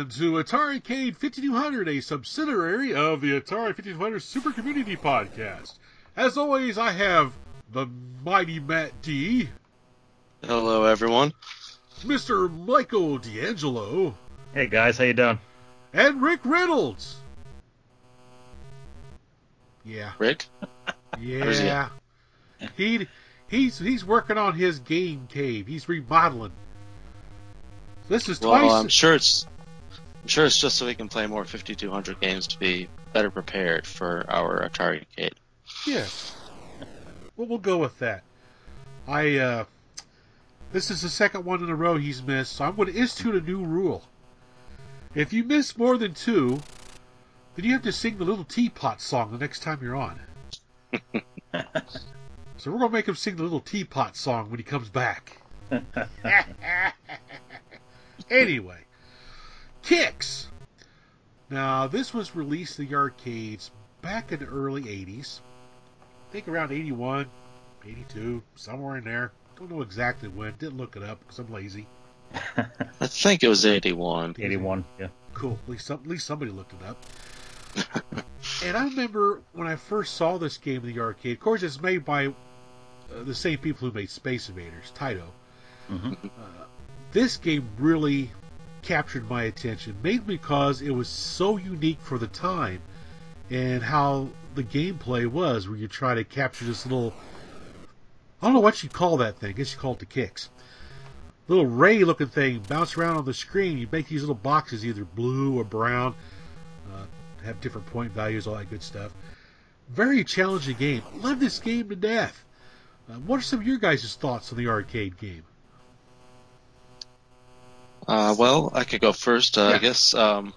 Welcome everyone to AtariCade 5200, a subsidiary of the Atari 5200 Super Community Podcast. As always, I have the mighty Matt D, Hello, everyone. Mr. Michael D'Angelo, Hey guys, how you doing? and Rick Reynolds. Yeah, Rick? Where's he yeah. He he's he's working on his game cave. He's remodeling. This is Well, twice. I'm sure it's I'm sure it's just so we can play more 5200 games to be better prepared for our Atari Cade. Yeah. Well, we'll go with that. I uh this is the second one in a row he's missed, so I'm going to institute a new rule. If you miss more than two, then you have to sing the little teapot song the next time you're on. so we're going to make him sing the little teapot song when he comes back. anyway, Qix. Now, this was released in the arcades back in the early 80s. I think around 81, 82, somewhere in there. Don't know exactly when. Didn't look it up because I'm lazy. I think it was 81. 81, yeah. Cool. At least, some, at least somebody looked it up. and I remember when I first saw this game in the arcade. Of course, it's made by uh, the same people who made Space Invaders, Taito. Mhm. Uh, this game really captured my attention, mainly because it was so unique for the time and how the gameplay was, where you try to capture this little. I don't know what you call that thing. I guess you call it the Qix. Little ray looking thing bounce around on the screen. You make these little boxes, either blue or brown, uh, have different point values, all that good stuff. Very challenging game. Love this game to death. Uh, what are some of your guys' thoughts on the arcade game? Uh, well, I could go first. Uh, Yeah. I guess um,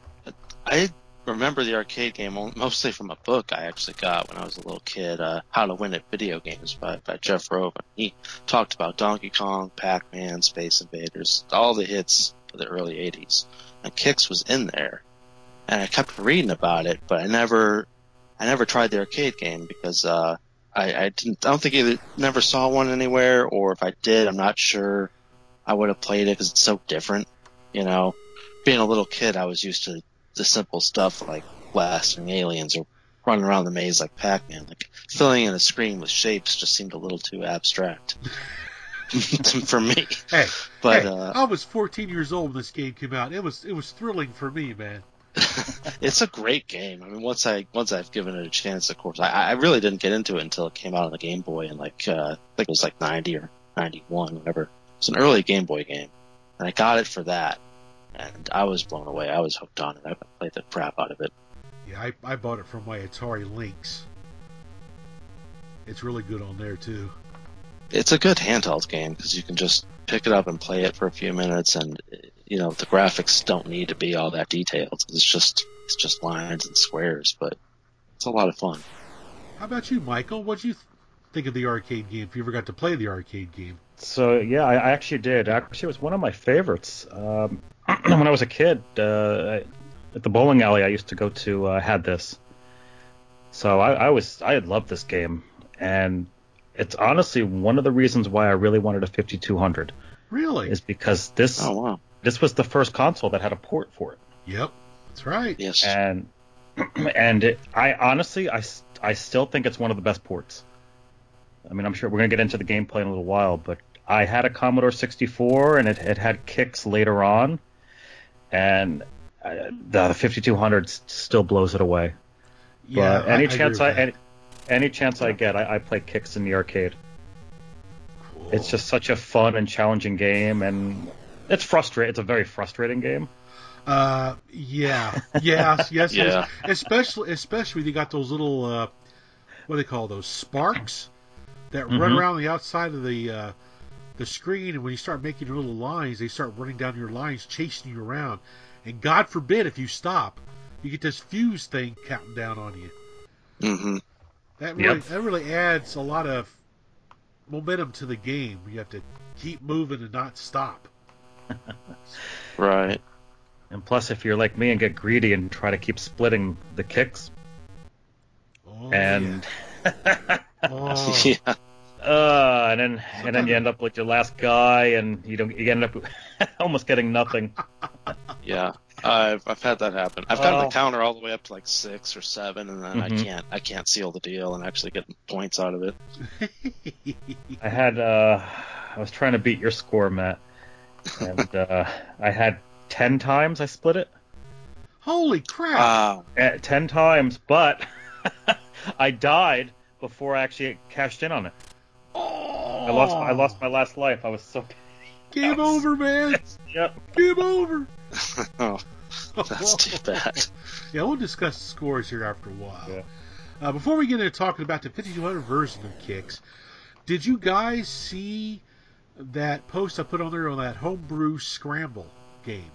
I remember the arcade game mostly from a book I actually got when I was a little kid, uh, How to Win at Video Games by, by Jeff Rovin. He talked about Donkey Kong, Pac-Man, Space Invaders, all the hits of the early 80s. And Qix was in there. And I kept reading about it, but I never, I never tried the arcade game because, uh, I, I didn't, I don't think either, never saw one anywhere, or if I did, I'm not sure I would have played it because it's so different. You know, being a little kid, I was used to the simple stuff like blasting aliens or running around the maze like Pac-Man. Like filling in a screen with shapes just seemed a little too abstract for me. Hey, But hey, uh, I was 14 years old when this game came out. It was it was thrilling for me, man. it's a great game. I mean, once I once I've given it a chance, of course, I, I really didn't get into it until it came out on the Game Boy in like uh, I think it was like ninety or ninety one, whatever. It's an early Game Boy game, and I got it for that, and I was blown away. I was hooked on it. I played the crap out of it. Yeah, I, I bought it from my Atari Lynx. It's really good on there too. It's a good handheld game because you can just pick it up and play it for a few minutes, and you know the graphics don't need to be all that detailed. It's just it's just lines and squares, but it's a lot of fun. How about you, Michael? What'd you th- think of the arcade game? If you ever got to play the arcade game? So yeah, I, I actually did. Actually, it was one of my favorites. Um, when I was a kid, uh, at the bowling alley I used to go to, uh, had this. So I, I was I had loved this game, and it's honestly one of the reasons why I really wanted a 5200 Really? is because this Oh wow! this was the first console that had a port for it. Yep, that's right. Yes. and and it, I honestly I I still think it's one of the best ports. I mean, I'm sure we're gonna get into the gameplay in a little while, but I had a Commodore 64 and it, it had Qix later on, and uh, the 5200 still blows it away. Yeah, but any I, chance I, I, any, any chance I get, I, I play Qix in the arcade. Cool. It's just such a fun and challenging game, and it's frustrating. It's a very frustrating game. Uh, yeah, yes, yes, Yeah. yes. Especially, especially when you got those little, uh, what do they call those sparks that run Mhm. around the outside of the uh, the screen, and when you start making your little lines, they start running down your lines, chasing you around. And God forbid if you stop, you get this fuse thing counting down on you. hmm That really, Yep. that really adds a lot of momentum to the game. You have to keep moving and not stop. Right. And plus, if you're like me and get greedy and try to keep splitting the Qix, Oh, and yeah. oh, yeah. uh, and then and then you end up with your last guy, and you don't you end up almost getting nothing. Yeah, I've I've had that happen. I've gotten Oh. the counter all the way up to like six or seven, and then I Mhm. can't I can't seal the deal and actually get points out of it. I had uh, I was trying to beat your score, Matt, and uh, I had ten times I split it. Holy crap! Wow. Eh, ten times, but I died before I actually cashed in on it. oh, I lost I lost my last life. I was so Game over, man. yep. Game over. oh, that's too bad. Yeah, we'll discuss the scores here after a while. Yeah. Uh, before we get into talking about the 5200 version of Qix, did you guys see that post I put on there on that homebrew scramble game?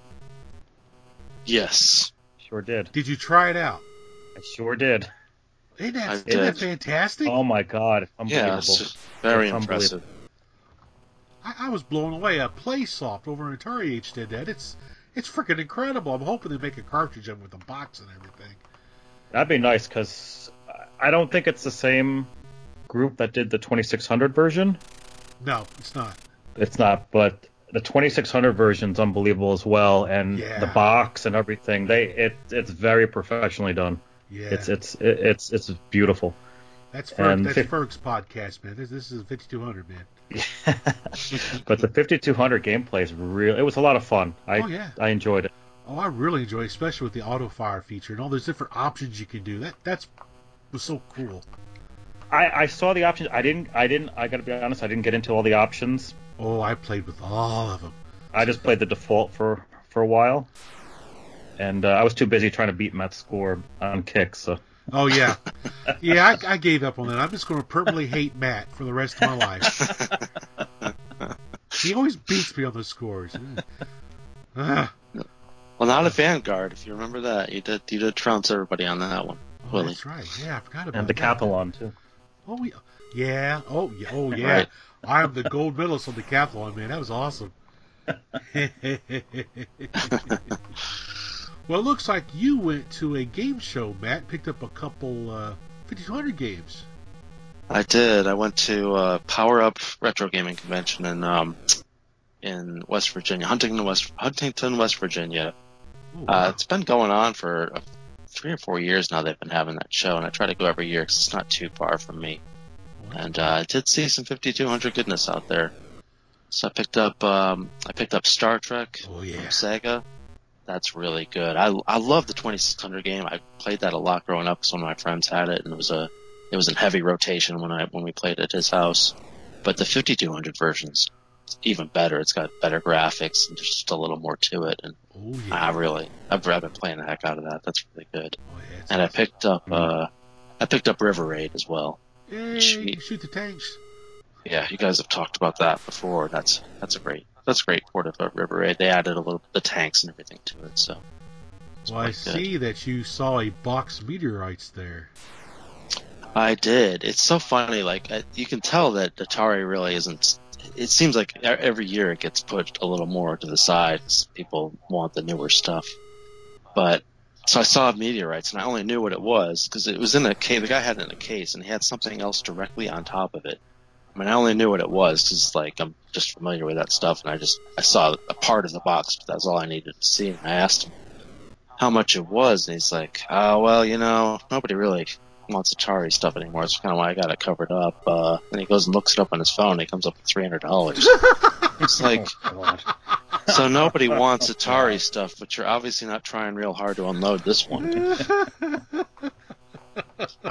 Yes. Sure did. Did you try it out? I sure did. Isn't that, I isn't that fantastic? Oh my god, it's unbelievable. Yeah, it's very It's impressive. I, I was blown away. Uh, PlaySoft over on Atari Age did that. It's it's freaking incredible. I'm hoping they make a cartridge of it with a box and everything. That'd be nice because I don't think it's the same group that did the 2600 version. No, it's not. It's not, but the 2600 version's unbelievable as well, and Yeah. the box and everything. They it it's very professionally done. Yeah, It's it's it's it's beautiful. that's Ferg, and that's fif- Ferg's podcast, man. This, this is 5200, man. but the 5200 gameplay is real. It was a lot of fun. I Oh, yeah. I enjoyed it. Oh, I really enjoy, it, especially with the auto fire feature and all those different options you can do. That that's was so cool. I, I saw the options. I didn't. I didn't. I gotta be honest. I didn't get into all the options. Oh, I played with all of them. I just played the default for for a while, and uh, I was too busy trying to beat Matt's score on Qix. So Oh yeah, yeah. I, I gave up on that. I'm just going to permanently hate Matt for the rest of my life. he always beats me on the scores. Well, not a Vanguard, if you remember that. You did you did trounce everybody on that one. oh, Willie. that's right. Yeah, I forgot about and that. decathlon too. Oh yeah, yeah. Oh yeah. Oh yeah. Right. I am the gold medalist on decathlon, man. That was awesome. Well, it looks like you went to a game show, Matt. Picked up a couple uh, 5200 games. I did. I went to uh, Power Up Retro Gaming Convention in um, in West Virginia, Huntington, West Huntington, West Virginia. Oh, Uh, it's been going on for uh, three or four years now. They've been having that show, and I try to go every year because it's not too far from me. And uh, I did see some 5200 goodness out there. So I picked up um, I picked up Star Trek oh from yeah. Sega. That's really good. I I love the 2600 game. I played that a lot growing up because one of my friends had it, and it was a it was in heavy rotation when I when we played at his house. But the 5200 version's even better. It's got better graphics and just a little more to it. And Oh yeah. I really I've, I've been playing the heck out of that. That's really good. Oh, yeah And I picked up uh I picked up River Raid as well. Yay, shoot the tanks. Yeah, you guys have talked about that before. That's that's a great that's great port of uh, River Raid. They added a little the tanks and everything to it. So. Well, I quite good. see that you saw a box meteorites there. I did. It's so funny. Like I- you can tell that Atari really isn't. It seems like every year it gets pushed a little more to the side. People want the newer stuff. But so I saw meteorites, and I only knew what it was because it was in a case. The guy had it in a case, and he had something else directly on top of it. I mean, I only knew what it was because like I'm just familiar with that stuff, and I just I saw a part of the box, but that's all I needed to see. And I asked him how much it was, and he's like, "Oh, well, you know, nobody really wants Atari stuff anymore. It's kind of why I got it covered up. Uh, and he goes and looks it up on his phone. And he comes up with three hundred dollars. it's like, Oh, so nobody wants Atari stuff, but you're obviously not trying real hard to unload this one.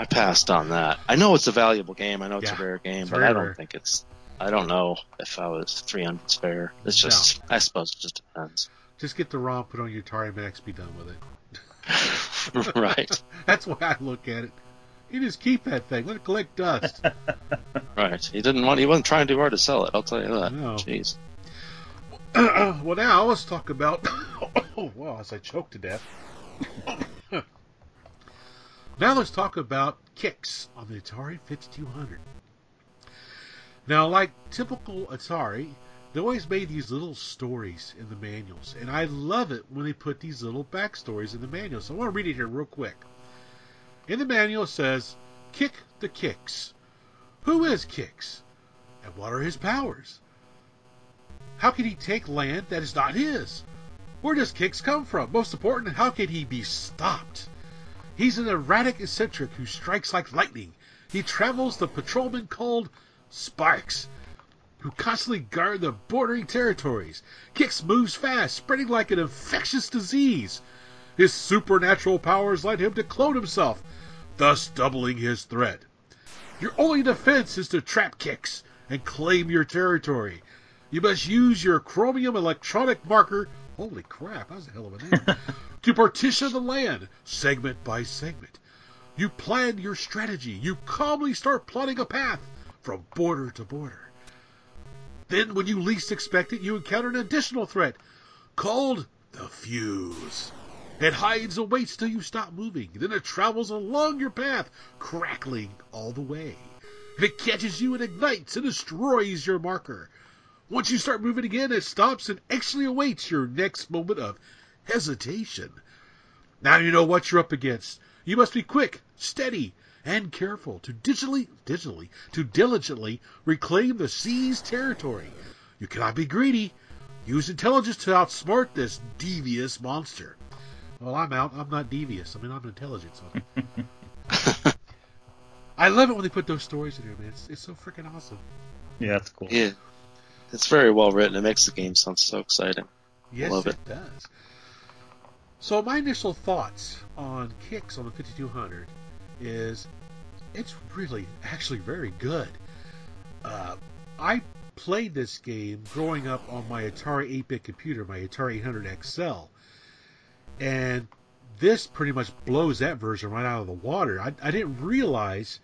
I passed on that. I know it's a valuable game. I know it's Yeah, a rare game, but very I don't rare. think it's. I don't know if I was three hundred fair. It's just. I suppose it just depends. Just get the ROM, put on your Atari Max, be done with it. right. That's why I look at it. You just keep that thing. Let it collect dust. Right. He didn't want. He wasn't trying too hard to sell it. I'll tell you that. No. Jeez. well, now let's talk about. oh, wow, as I choke to death. Now let's talk about Qix on the Atari 5200. Now, like typical Atari, they always made these little stories in the manuals, and I love it when they put these little backstories in the manuals. So I want to read it here real quick. In the manual it says, Kick the Qix. Who is Qix? And what are his powers? How can he take land that is not his? Where does Qix come from? Most important, how can he be stopped? He's an erratic eccentric who strikes like lightning. He travels the patrolmen called Sparks, who constantly guard the bordering territories. Qix moves fast, spreading like an infectious disease. His supernatural powers let him to clone himself, thus doubling his threat. Your only defense is to trap Qix and claim your territory. You must use your chromium electronic marker. Holy crap, that's a hell of a name. to partition the land, segment by segment. You plan your strategy. You calmly start plotting a path from border to border. Then, when you least expect it, you encounter an additional threat called the fuse. It hides and waits till you stop moving. Then it travels along your path, crackling all the way. If it catches you, it ignites and destroys your marker. Once you start moving again, it stops and actually awaits your next moment of hesitation. Now you know what you're up against. You must be quick, steady, and careful to digitally, digitally, to diligently reclaim the seized territory. You cannot be greedy. Use intelligence to outsmart this devious monster. Well, I'm out. I'm not devious. I mean, I'm intelligent. So. I love it when they put those stories in there, man. It's, it's so freaking awesome. Yeah, that's cool. Yeah, it's very well written. It makes the game sound so exciting. Yes, Love it. does. So my initial thoughts on Qix on the 5200 is it's really actually very good. Uh, I played this game growing up on my Atari 8-bit computer, my Atari 800 XL, and this pretty much blows that version right out of the water. I, I didn't realize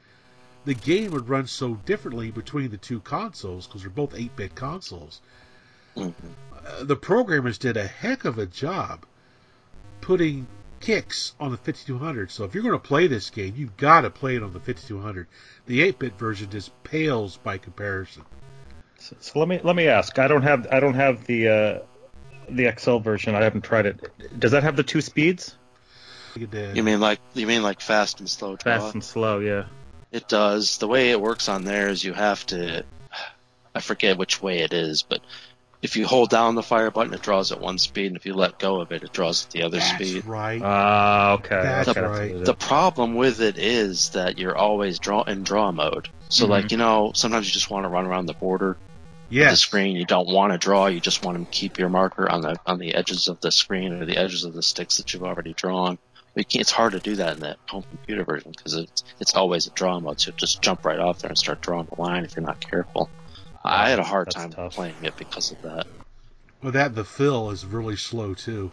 the game would run so differently between the two consoles because they're both 8-bit consoles. Mm-hmm. Uh, the programmers did a heck of a job putting Qix on the 5200. So if you're going to play this game, you've got to play it on the 5200. The 8-bit version just pales by comparison. So, so let me let me ask. I don't have I don't have the uh, the XL version. I haven't tried it. Does that have the two speeds? You mean like you mean like fast and slow draw? Fast and slow, yeah. It does. The way it works on there is you have to. I forget which way it is, but if you hold down the fire button, it draws at one speed, and if you let go of it, it draws at the other That's speed. right. Ah, okay. That's okay, right. The problem with it is that you're always draw in draw mode. So Mhm. like you know, sometimes you just want to run around the border of the screen. You don't want to draw. You just want to keep your marker on the on the edges of the screen or the edges of the sticks that you've already drawn. We can't, it's hard to do that in the home computer version because it's it's always a draw mode. So you just jump right off there and start drawing the line if you're not careful. I had a hard That's time tough. playing it because of that. Well, that the fill is really slow too.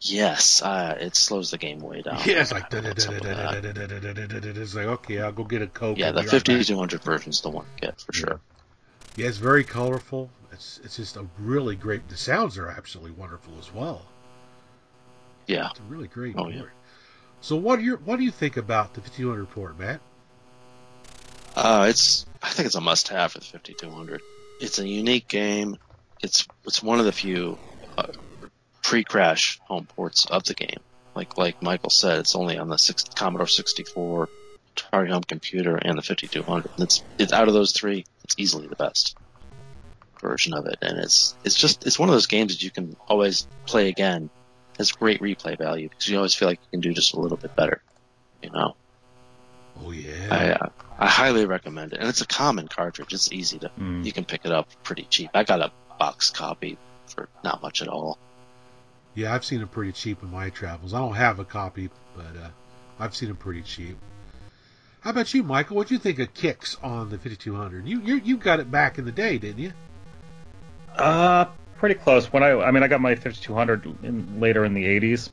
Yes, uh, it slows the game way down. Yeah, it's like What's up with that? it's like okay, I'll go get a coke. Yeah, I'll the be right back. 5200 version's the one to get for sure. Yeah, it's very colorful. It's it's just a really great. The sounds are absolutely wonderful as well. Yeah. It's a really great Oh, port. yeah. So what do you what do you think about the 5200 port, Matt? Uh, it's I think it's a must-have for the 5200. It's a unique game. It's it's one of the few uh, pre-crash home ports of the game. Like like Michael said, it's only on the six, Commodore 64, Atari home computer, and the 5200. And it's it's out of those three, it's easily the best version of it. And it's it's just it's one of those games that you can always play again. Has great replay value because you always feel like you can do just a little bit better. You know. Oh yeah. I, uh, I highly recommend it, and it's a common cartridge. It's easy to Mm. you can pick it up pretty cheap. I got a box copy for not much at all. Yeah, I've seen them pretty cheap in my travels. I don't have a copy, but uh, I've seen them pretty cheap. How about you, Michael? What do you think of Qix on the 5200? You you you got it back in the day, didn't you? Uh, pretty close. When I, I mean, I got my 5200 in, later in the 80s.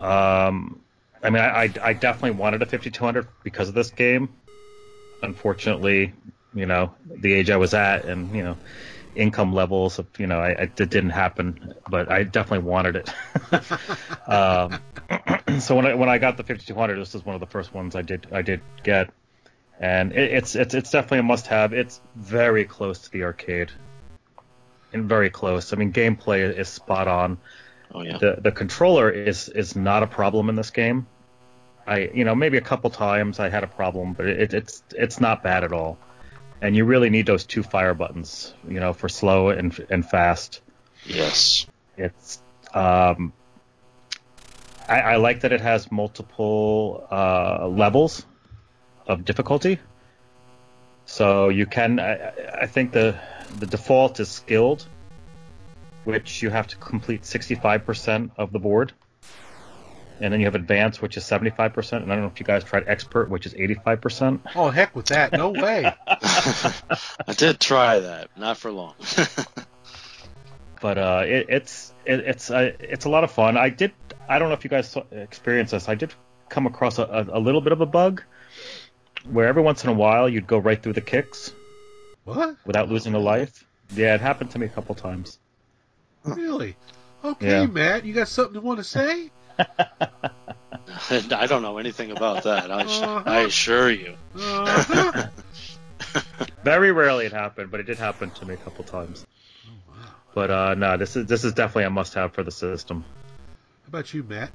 Um, I mean, I, I, I definitely wanted a 5200 because of this game. Unfortunately, you know, the age I was at and, you know, income levels of, you know, I, I, it didn't happen, but I definitely wanted it. um, so when I, when I got the 5200, this is one of the first ones I did, I did get. And it, it's, it's, it's definitely a must have. It's very close to the arcade and very close. I mean, gameplay is spot on. Oh yeah, The the controller is is not a problem in this game. I you know maybe a couple times I had a problem, but it, it's it's not bad at all. And you really need those two fire buttons, you know, for slow and and fast. yes, It's Um, I, I like that it has multiple uh, levels of difficulty. So you can, I, I think the the default is skilled, which you have to complete 65% of the board. And then you have advanced, which is 75%. And I don't know if you guys tried expert, which is 85%. Oh heck with that! No way. I did try that, not for long. but uh, it, it's it, it's uh, it's a lot of fun. I did. I don't know if you guys experienced this. I did come across a, a, a little bit of a bug where every once in a while you'd go right through the Qix What? without losing a life. Yeah, it happened to me a couple times. Really? Okay, Yeah. Matt, you got something you want to say? I don't know anything about that. I, Uh-huh. I assure you. Uh-huh. Very rarely it happened, but it did happen to me a couple times. But uh, no, this is this is definitely a must-have for the system. How about you, Matt?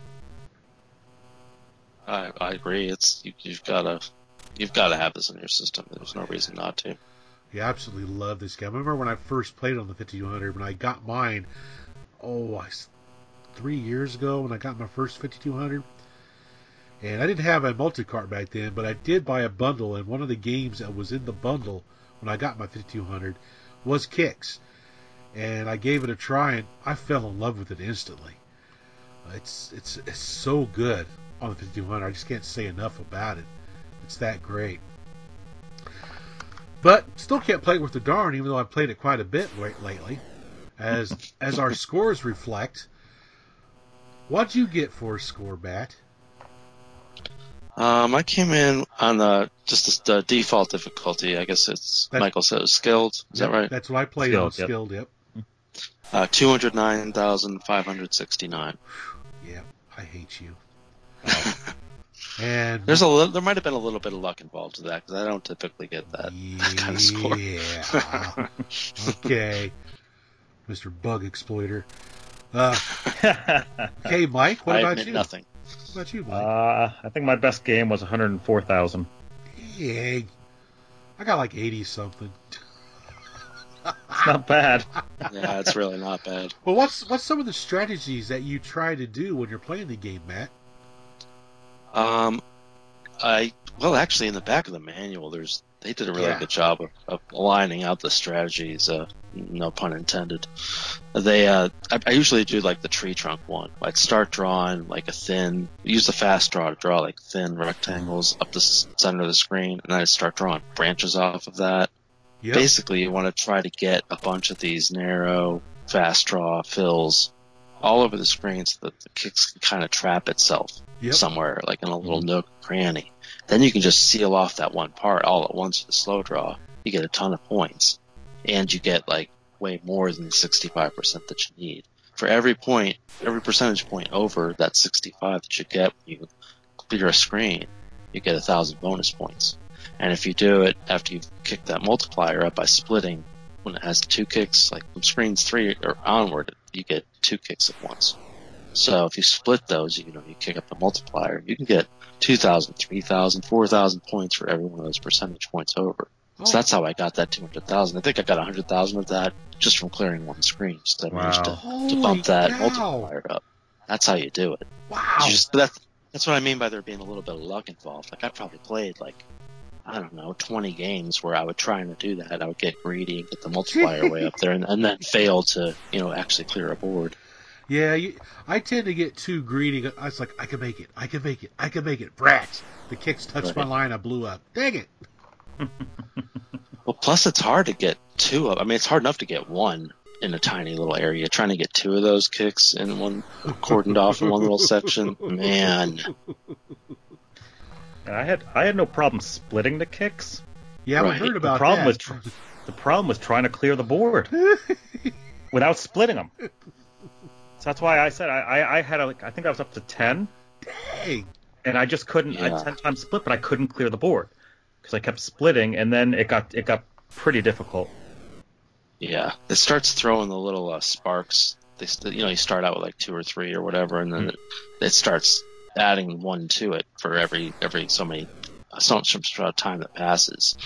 I, I agree. It's you, you've got to you've got to have this in your system. There's no reason not to. You absolutely love this game. I remember when I first played on the 5200 when I got mine. Oh, I three years ago when I got my first 5200. And I didn't have a multi-cart back then, but I did buy a bundle, and one of the games that was in the bundle when I got my 5200 was Qix. And I gave it a try, and I fell in love with it instantly. It's it's it's so good on the 5200. I just can't say enough about it. It's that great. But still can't play it with the darn, even though I've played it quite a bit lately. As as our scores reflect, what'd you get for a score, Matt? Um, I came in on the just the default difficulty. I guess it's That- Michael said it was skilled. Is Yep, that right? That's what I played on Skilled, yep. skilled. Yep. Uh, two hundred nine thousand five hundred sixty nine. Yep. I hate you. and There's a little, there might have been a little bit of luck involved with that because I don't typically get that that kind of score. Yeah. okay. Mr. Bug Exploiter. Uh, okay, Mike. What I about admit you? nothing. What about you, Mike? uh, I think my best game was 104,000. yeah. I got like eighty something. It's not bad. Yeah, it's really not bad. Well, what's what's some of the strategies that you try to do when you're playing the game, Matt? Um, I well, actually, in the back of the manual, there's they did a really Yeah. good job of, of aligning out the strategies. Uh, no pun intended. They, uh, I, I usually do like the tree trunk one. I'd start drawing like a thin, use the fast draw to draw like thin rectangles up the s- center of the screen, and then I'd start drawing branches off of that. Yep. Basically, you want to try to get a bunch of these narrow, fast draw fills all over the screen so that the Qix can kind of trap itself Yep. somewhere, like in a little mhm. nook cranny. Then you can just seal off that one part all at once with a slow draw. You get a ton of points. And you get like way more than the 65% that you need. For every point, every percentage point over that 65 that you get when you clear a screen, you get a thousand bonus points. And if you do it after you've kicked that multiplier up by splitting, when it has two Qix, like from screens three or onward, you get two Qix at once. So if you split those, you know, you kick up the multiplier, you can get 2,000, 3,000, 4,000 points for every one of those percentage points over. Oh, So that's how I got that 200,000. I think I got 100,000 of that just from clearing one screen. Just I managed to, to bump that cow. multiplier up. That's how you do it. wow. Just, that's, that's what I mean by there being a little bit of luck involved. Like I probably played like, I don't know, 20 games where I would try to do that. I would get greedy and get the multiplier way up there and, and then fail to, you know, actually clear a board. Yeah, you, I tend to get too greedy. I was like, I can make it. I can make it. I can make it. Brats. The Qix touched my line. I blew up. Dang it. Well, plus it's hard to get two of. I mean, it's hard enough to get one in a tiny little area. Trying to get two of those Qix in one cordoned off in one little section, man. And I had I had no problem splitting the Qix. Yeah, I heard The about the problem that. was tr- the problem was trying to clear the board without splitting them. So that's why I said I, I, I had a, like I think I was up to ten, Dang. and I just couldn't. I Yeah. had ten times split, but I couldn't clear the board because I kept splitting, and then it got it got pretty difficult. Yeah, it starts throwing the little uh, sparks. They, you know, you start out with like two or three or whatever, and then it, it starts adding one to it for every every so many so much time that passes.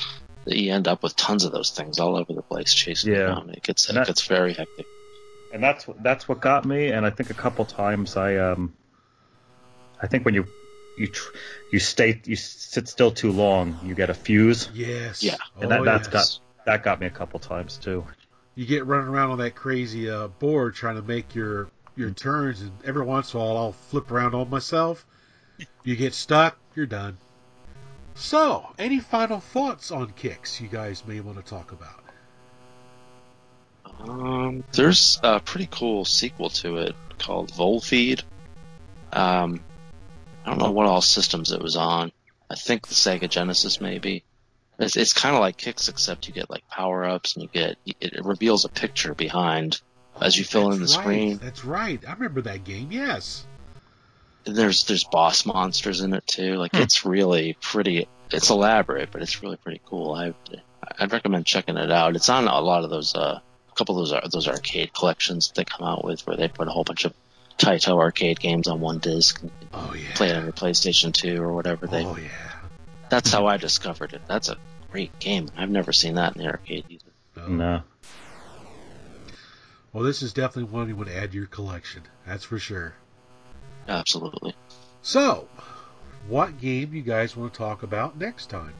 That you end up with tons of those things all over the place chasing you Yeah. down. It gets And it that- gets very hectic. and that's what that's what got me. And I think a couple times I um, I think when you you tr- you stay you sit still too long, you get a fuse, Yes. Yeah. and that Oh, that's yes. got that got me a couple times too. you get running around on that crazy uh, board trying to make your your turns, and every once in a while I'll flip around on myself. You get stuck, you're done. So, any final thoughts on Qix you guys may want to talk about? Um, there's a pretty cool sequel to it called Volfied. Um, I don't know what all systems it was on. I think the Sega Genesis maybe. It's, it's kind of like Qix, except you get like power ups and you get it, it reveals a picture behind as you fill in the right, screen. That's right. I remember that game. Yes. And there's there's boss monsters in it too. Like it's really pretty. It's elaborate, but it's really pretty cool. I I'd recommend checking it out. It's on a lot of those uh, a couple of those those arcade collections that they come out with, where they put a whole bunch of Taito arcade games on one disc and Oh yeah. play it on your PlayStation 2 or whatever. They Oh yeah. that's how I discovered it. That's a great game. I've never seen that in the arcade either. No. No, Well, this is definitely one you would add to your collection. That's for sure. Absolutely. So, what game you guys want to talk about next time?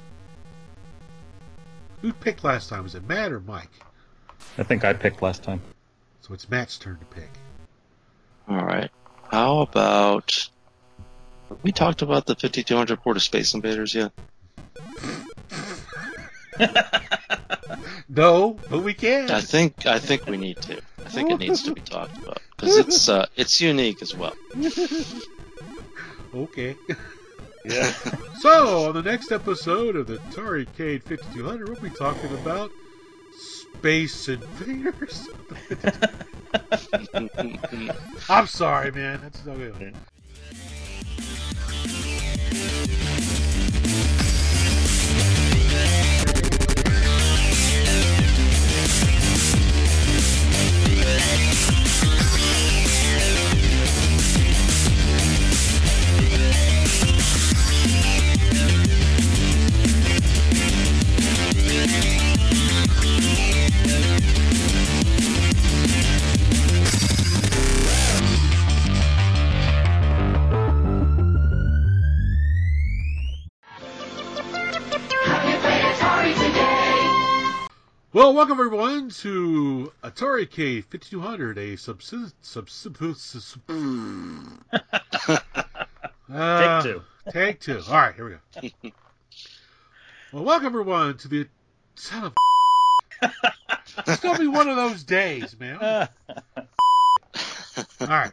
Who picked last time? Was it Matt or Mike? I think I picked last time. So it's Matt's turn to pick. All right. How about we talked about the 5200 port of Space Invaders yet? No, but we can. I think I think we need to. I think it needs to be talked about because it's uh, it's unique as well. Okay. Yeah. So, on the next episode of the Atari Arcade 5200, we'll be talking about Space Invaders. I'm sorry, man. That's no good. Welcome everyone to Atari Arcade 5200, a subsist sub sub sub. Uh, Take two. Take two. All right, here we go. well, welcome everyone to the son of. it's gonna be one of those days, man. All right.